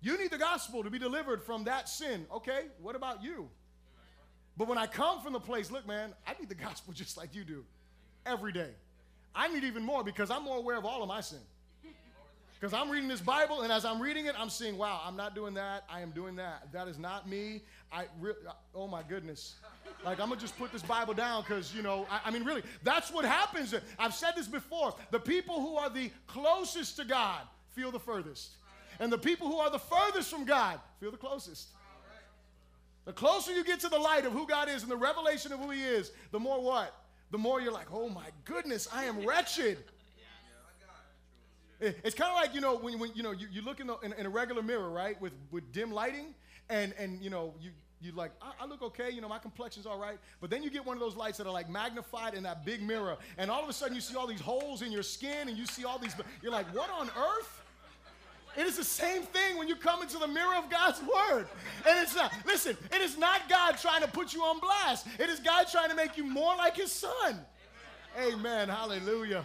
You need the gospel to be delivered from that sin. Okay, what about you? But when I come from the place, look, man, I need the gospel <laughs> just like you do every day. I need even more because I'm more aware of all of my sin. Because I'm reading this Bible, and as I'm reading it, I'm seeing, wow, I'm not doing that. I am doing that. That is not me. I, re- uh, oh my goodness. Like, I'm going to just put this Bible down because, you know, I, I, mean, really, that's what happens. I've said this before. The people who are the closest to God feel the furthest. And the people who are the furthest from God feel the closest. The closer you get to the light of who God is and the revelation of who He is, the more what? The more you're like, oh my goodness, I am wretched. It's kind of like, you know, when, when you know, you, you look in, the, in, in, a regular mirror, right, with, with dim lighting, and, and you know, you, you like, I, I, look okay, you know, my complexion's all right. But then you get one of those lights that are like magnified in that big mirror, and all of a sudden you see all these holes in your skin, and you see all these, you're like, what on earth? It is the same thing when you come into the mirror of God's word. And it's not, listen, it is not God trying to put you on blast. It is God trying to make you more like his son. Amen. Amen. Hallelujah.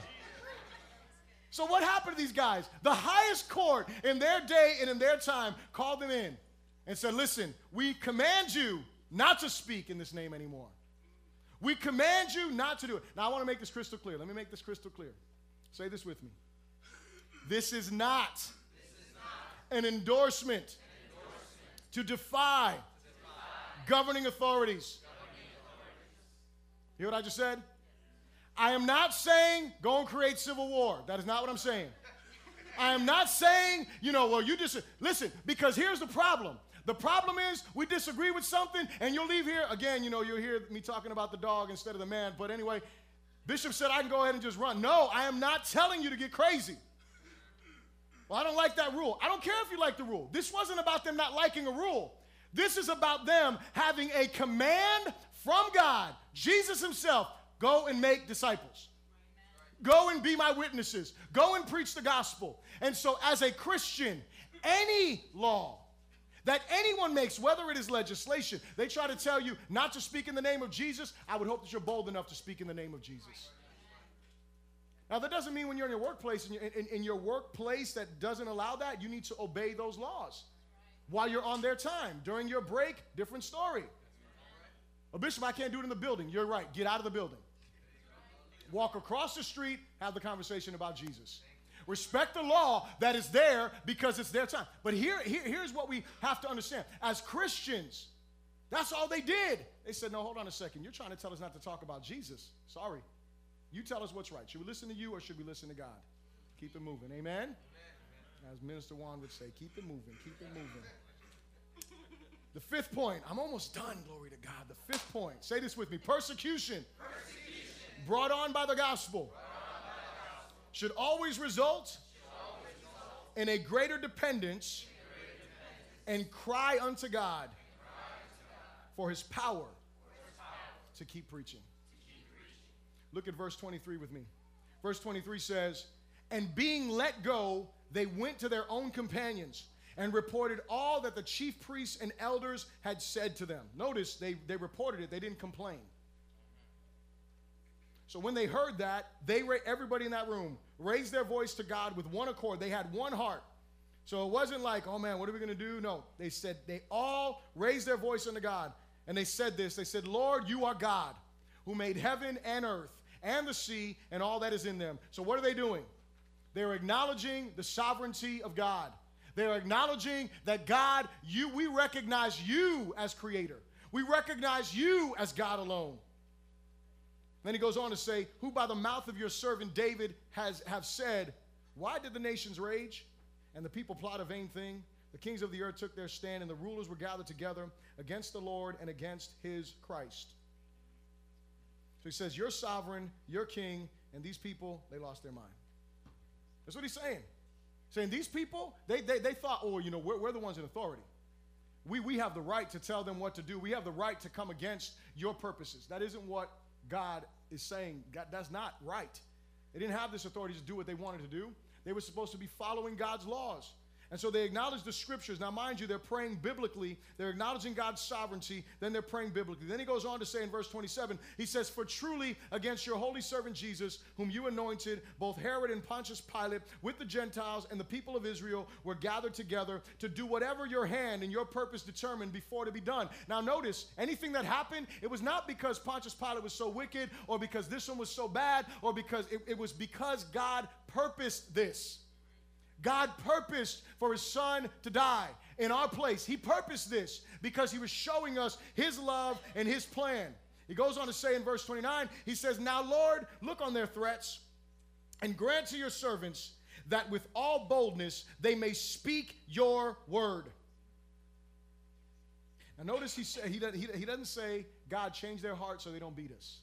So what happened to these guys? The highest court in their day and in their time called them in and said, Listen, we command you not to speak in this name anymore. We command you not to do it. Now, I want to make this crystal clear. Let me make this crystal clear. Say this with me. This is not, this is not an, endorsement an endorsement to defy, to defy governing, authorities. governing authorities. Hear what I just said? I am not saying go and create civil war. That is not what I'm saying. I am not saying, you know, well, you just listen, because here's the problem. The problem is we disagree with something, and you'll leave here again. You know, you'll hear me talking about the dog instead of the man. But anyway, Bishop said I can go ahead and just run. No, I am not telling you to get crazy. Well, I don't like that rule. I don't care if you like the rule. This wasn't about them not liking a rule. This is about them having a command from God, Jesus Himself go and make disciples. Go and be my witnesses. Go and preach the gospel. And so, as a Christian, any law that anyone makes, whether it is legislation, they try to tell you not to speak in the name of Jesus. I would hope that you're bold enough to speak in the name of Jesus. Now, that doesn't mean when you're in your workplace, in in, in your workplace that doesn't allow that, you need to obey those laws while you're on their time. During your break, different story. A bishop, I can't do it in the building. You're right. Get out of the building. Walk across the street, have the conversation about Jesus. Respect the law that is there because it's their time. But here, here, here's what we have to understand. As Christians, that's all they did. They said, No, hold on a second. You're trying to tell us not to talk about Jesus. Sorry. You tell us what's right. Should we listen to you or should we listen to God? Keep it moving. Amen? As Minister Juan would say, keep it moving, keep it moving. The fifth point, I'm almost done, glory to God. The fifth point, say this with me persecution, persecution. Brought on by the gospel should always result in a greater dependence and cry unto God for his power to keep preaching. Look at verse 23 with me. Verse 23 says, And being let go, they went to their own companions and reported all that the chief priests and elders had said to them. Notice they, they reported it, they didn't complain. So when they heard that, they everybody in that room raised their voice to God with one accord. They had one heart. So it wasn't like, oh man, what are we going to do? No, they said they all raised their voice unto God, and they said this. They said, "Lord, you are God, who made heaven and earth and the sea and all that is in them." So what are they doing? They're acknowledging the sovereignty of God. They're acknowledging that God, you, we recognize you as creator. We recognize you as God alone. Then he goes on to say, Who by the mouth of your servant David has have said, Why did the nations rage? And the people plot a vain thing. The kings of the earth took their stand, and the rulers were gathered together against the Lord and against his Christ. So he says, You're sovereign, you're king, and these people, they lost their mind. That's what he's saying. Saying these people, they, they, they thought, oh, you know, we're, we're the ones in authority. We, we have the right to tell them what to do. We have the right to come against your purposes. That isn't what God is saying. God, that's not right. They didn't have this authority to do what they wanted to do. They were supposed to be following God's laws. And so they acknowledge the scriptures. Now, mind you, they're praying biblically. They're acknowledging God's sovereignty. Then they're praying biblically. Then he goes on to say in verse 27, he says, For truly against your holy servant Jesus, whom you anointed, both Herod and Pontius Pilate, with the Gentiles and the people of Israel, were gathered together to do whatever your hand and your purpose determined before to be done. Now, notice, anything that happened, it was not because Pontius Pilate was so wicked or because this one was so bad or because it, it was because God purposed this. God purposed for his son to die in our place. He purposed this because he was showing us his love and his plan. He goes on to say in verse 29, he says, Now, Lord, look on their threats and grant to your servants that with all boldness they may speak your word. Now, notice he, say, he, he, he doesn't say, God, change their heart so they don't beat us.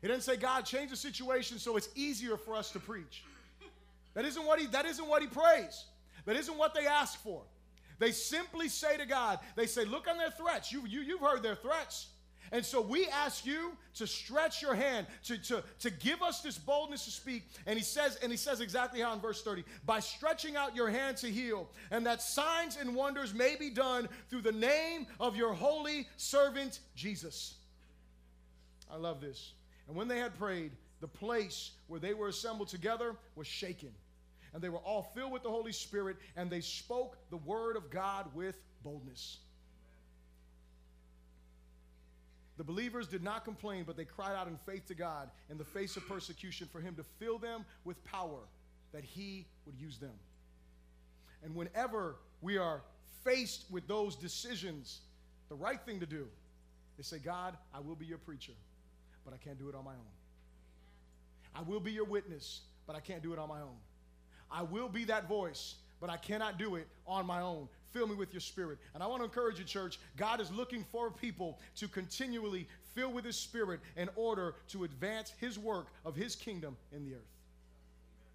He doesn't say, God, change the situation so it's easier for us to preach. That isn't what he, that isn't what he prays. That isn't what they ask for. They simply say to God, they say, look on their threats. You, you, you've heard their threats. And so we ask you to stretch your hand, to, to, to give us this boldness to speak. And he says, and he says exactly how in verse 30, by stretching out your hand to heal, and that signs and wonders may be done through the name of your holy servant Jesus. I love this. And when they had prayed, the place where they were assembled together was shaken and they were all filled with the Holy Spirit, and they spoke the word of God with boldness. The believers did not complain, but they cried out in faith to God in the face of persecution for Him to fill them with power that He would use them. And whenever we are faced with those decisions, the right thing to do is say, God, I will be your preacher, but I can't do it on my own. I will be your witness, but I can't do it on my own. I will be that voice, but I cannot do it on my own. Fill me with your spirit. And I want to encourage you, church, God is looking for people to continually fill with his spirit in order to advance his work of his kingdom in the earth.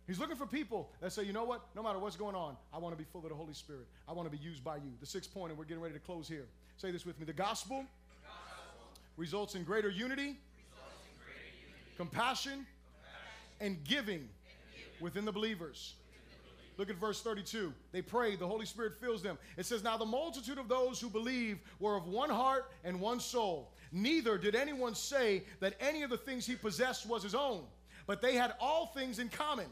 He's looking for people that say, you know what? No matter what's going on, I want to be full of the Holy Spirit. I want to be used by you. The sixth point, and we're getting ready to close here. Say this with me. The gospel, the gospel results in greater unity, in greater unity compassion, compassion, and giving, and giving within the believers. Look at verse 32. They prayed, the Holy Spirit fills them. It says, Now the multitude of those who believe were of one heart and one soul. Neither did anyone say that any of the things he possessed was his own, but they had all things in common.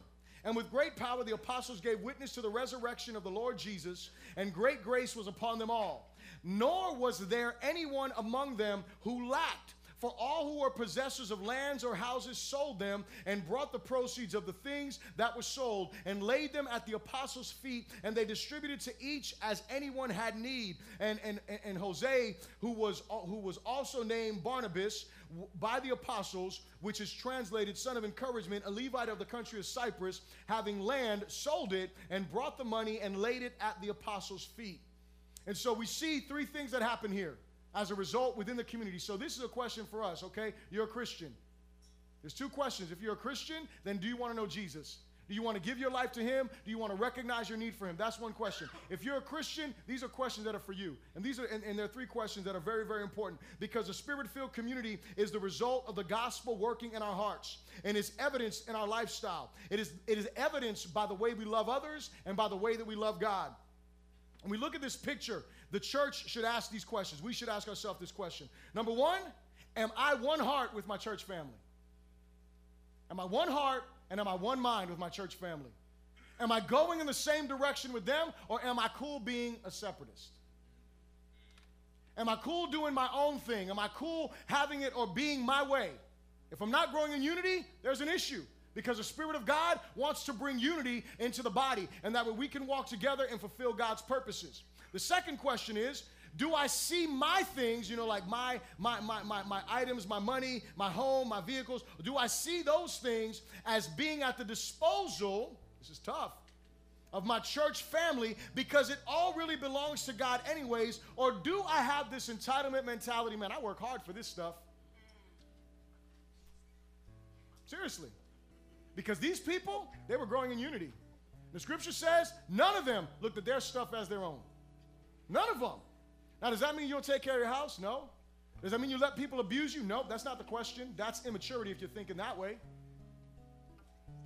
And with great power, the apostles gave witness to the resurrection of the Lord Jesus, and great grace was upon them all. Nor was there anyone among them who lacked. For all who were possessors of lands or houses sold them and brought the proceeds of the things that were sold and laid them at the apostles' feet, and they distributed to each as anyone had need. And, and, and Jose, who was, who was also named Barnabas by the apostles, which is translated son of encouragement, a Levite of the country of Cyprus, having land, sold it and brought the money and laid it at the apostles' feet. And so we see three things that happen here as a result within the community. So this is a question for us, okay? You're a Christian. There's two questions. If you're a Christian, then do you want to know Jesus? Do you want to give your life to Him? Do you want to recognize your need for Him? That's one question. If you're a Christian, these are questions that are for you. And these are and, and there are three questions that are very, very important because the spirit-filled community is the result of the gospel working in our hearts. And it's evidenced in our lifestyle. It is, it is evidenced by the way we love others and by the way that we love God. And we look at this picture, the church should ask these questions. We should ask ourselves this question. Number one, am I one heart with my church family? Am I one heart and am I one mind with my church family? Am I going in the same direction with them or am I cool being a separatist? Am I cool doing my own thing? Am I cool having it or being my way? If I'm not growing in unity, there's an issue because the Spirit of God wants to bring unity into the body and that way we can walk together and fulfill God's purposes. The second question is do I see my things, you know, like my, my, my, my, my items, my money, my home, my vehicles, do I see those things as being at the disposal, this is tough, of my church family because it all really belongs to God anyways? Or do I have this entitlement mentality, man, I work hard for this stuff? Seriously. Because these people, they were growing in unity. The scripture says none of them looked at their stuff as their own. None of them. Now, does that mean you don't take care of your house? No. Does that mean you let people abuse you? No, that's not the question. That's immaturity if you're thinking that way.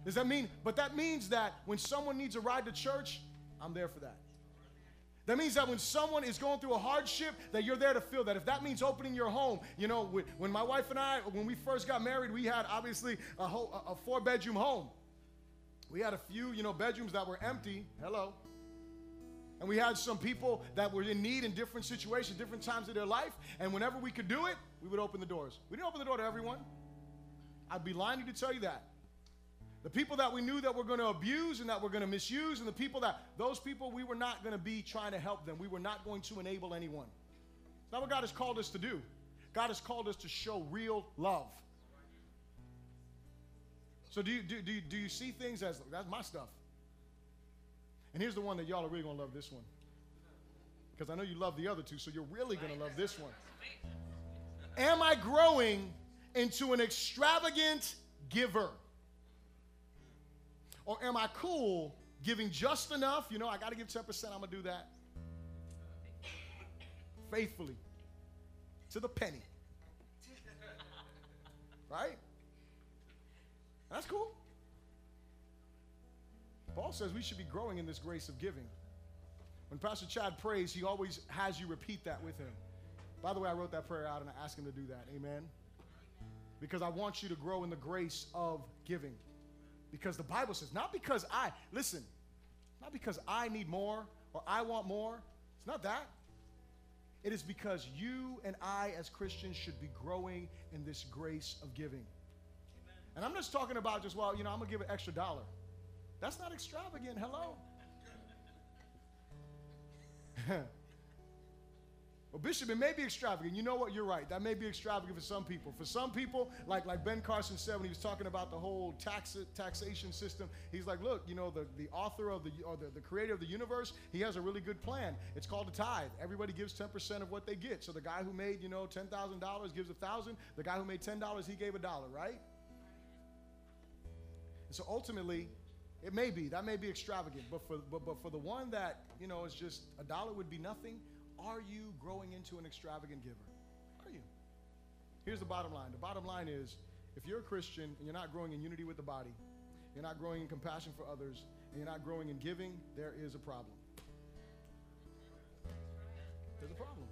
Does that mean, but that means that when someone needs a ride to church, I'm there for that. That means that when someone is going through a hardship, that you're there to feel that. If that means opening your home, you know, when my wife and I, when we first got married, we had obviously a, a four bedroom home. We had a few, you know, bedrooms that were empty. Hello. And we had some people that were in need in different situations, different times of their life. And whenever we could do it, we would open the doors. We didn't open the door to everyone. I'd be lying to tell you that. The people that we knew that were going to abuse and that were going to misuse, and the people that, those people, we were not going to be trying to help them. We were not going to enable anyone. That's not what God has called us to do. God has called us to show real love. So do you, do, do, do you see things as, that's my stuff. And here's the one that y'all are really going to love this one. Because I know you love the other two, so you're really going to love this one. Am I growing into an extravagant giver? Or am I cool giving just enough? You know, I got to give 10%, I'm going to do that. Faithfully. To the penny. Right? That's cool. Paul says we should be growing in this grace of giving. When Pastor Chad prays, he always has you repeat that with him. By the way, I wrote that prayer out and I asked him to do that. Amen. Because I want you to grow in the grace of giving. Because the Bible says, not because I, listen, not because I need more or I want more. It's not that. It is because you and I, as Christians, should be growing in this grace of giving. Amen. And I'm just talking about just, well, you know, I'm going to give an extra dollar. That's not extravagant. Hello. <laughs> well, Bishop, it may be extravagant. You know what? You're right. That may be extravagant for some people. For some people, like, like Ben Carson said when he was talking about the whole tax, taxation system, he's like, look, you know, the, the author of the, or the, the creator of the universe, he has a really good plan. It's called a tithe. Everybody gives 10% of what they get. So the guy who made, you know, $10,000 gives a 1000 The guy who made $10, he gave a dollar, right? And so ultimately, it may be, that may be extravagant, but for, but, but for the one that, you know, is just a dollar would be nothing, are you growing into an extravagant giver? Are you? Here's the bottom line. The bottom line is if you're a Christian and you're not growing in unity with the body, you're not growing in compassion for others, and you're not growing in giving, there is a problem. There's a problem.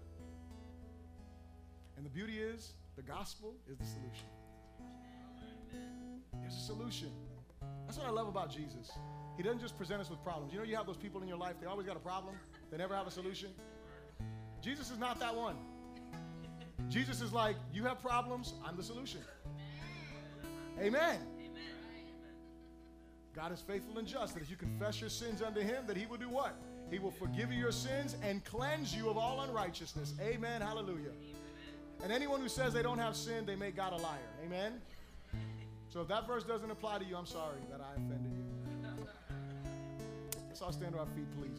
And the beauty is, the gospel is the solution. There's a solution. That's what I love about Jesus. He doesn't just present us with problems. You know, you have those people in your life, they always got a problem, they never have a solution. Jesus is not that one. Jesus is like, you have problems, I'm the solution. Amen. God is faithful and just that if you confess your sins unto him, that he will do what? He will forgive you your sins and cleanse you of all unrighteousness. Amen. Hallelujah. And anyone who says they don't have sin, they make God a liar. Amen. So if that verse doesn't apply to you, I'm sorry that I offended you. <laughs> Let's all stand to our feet, please.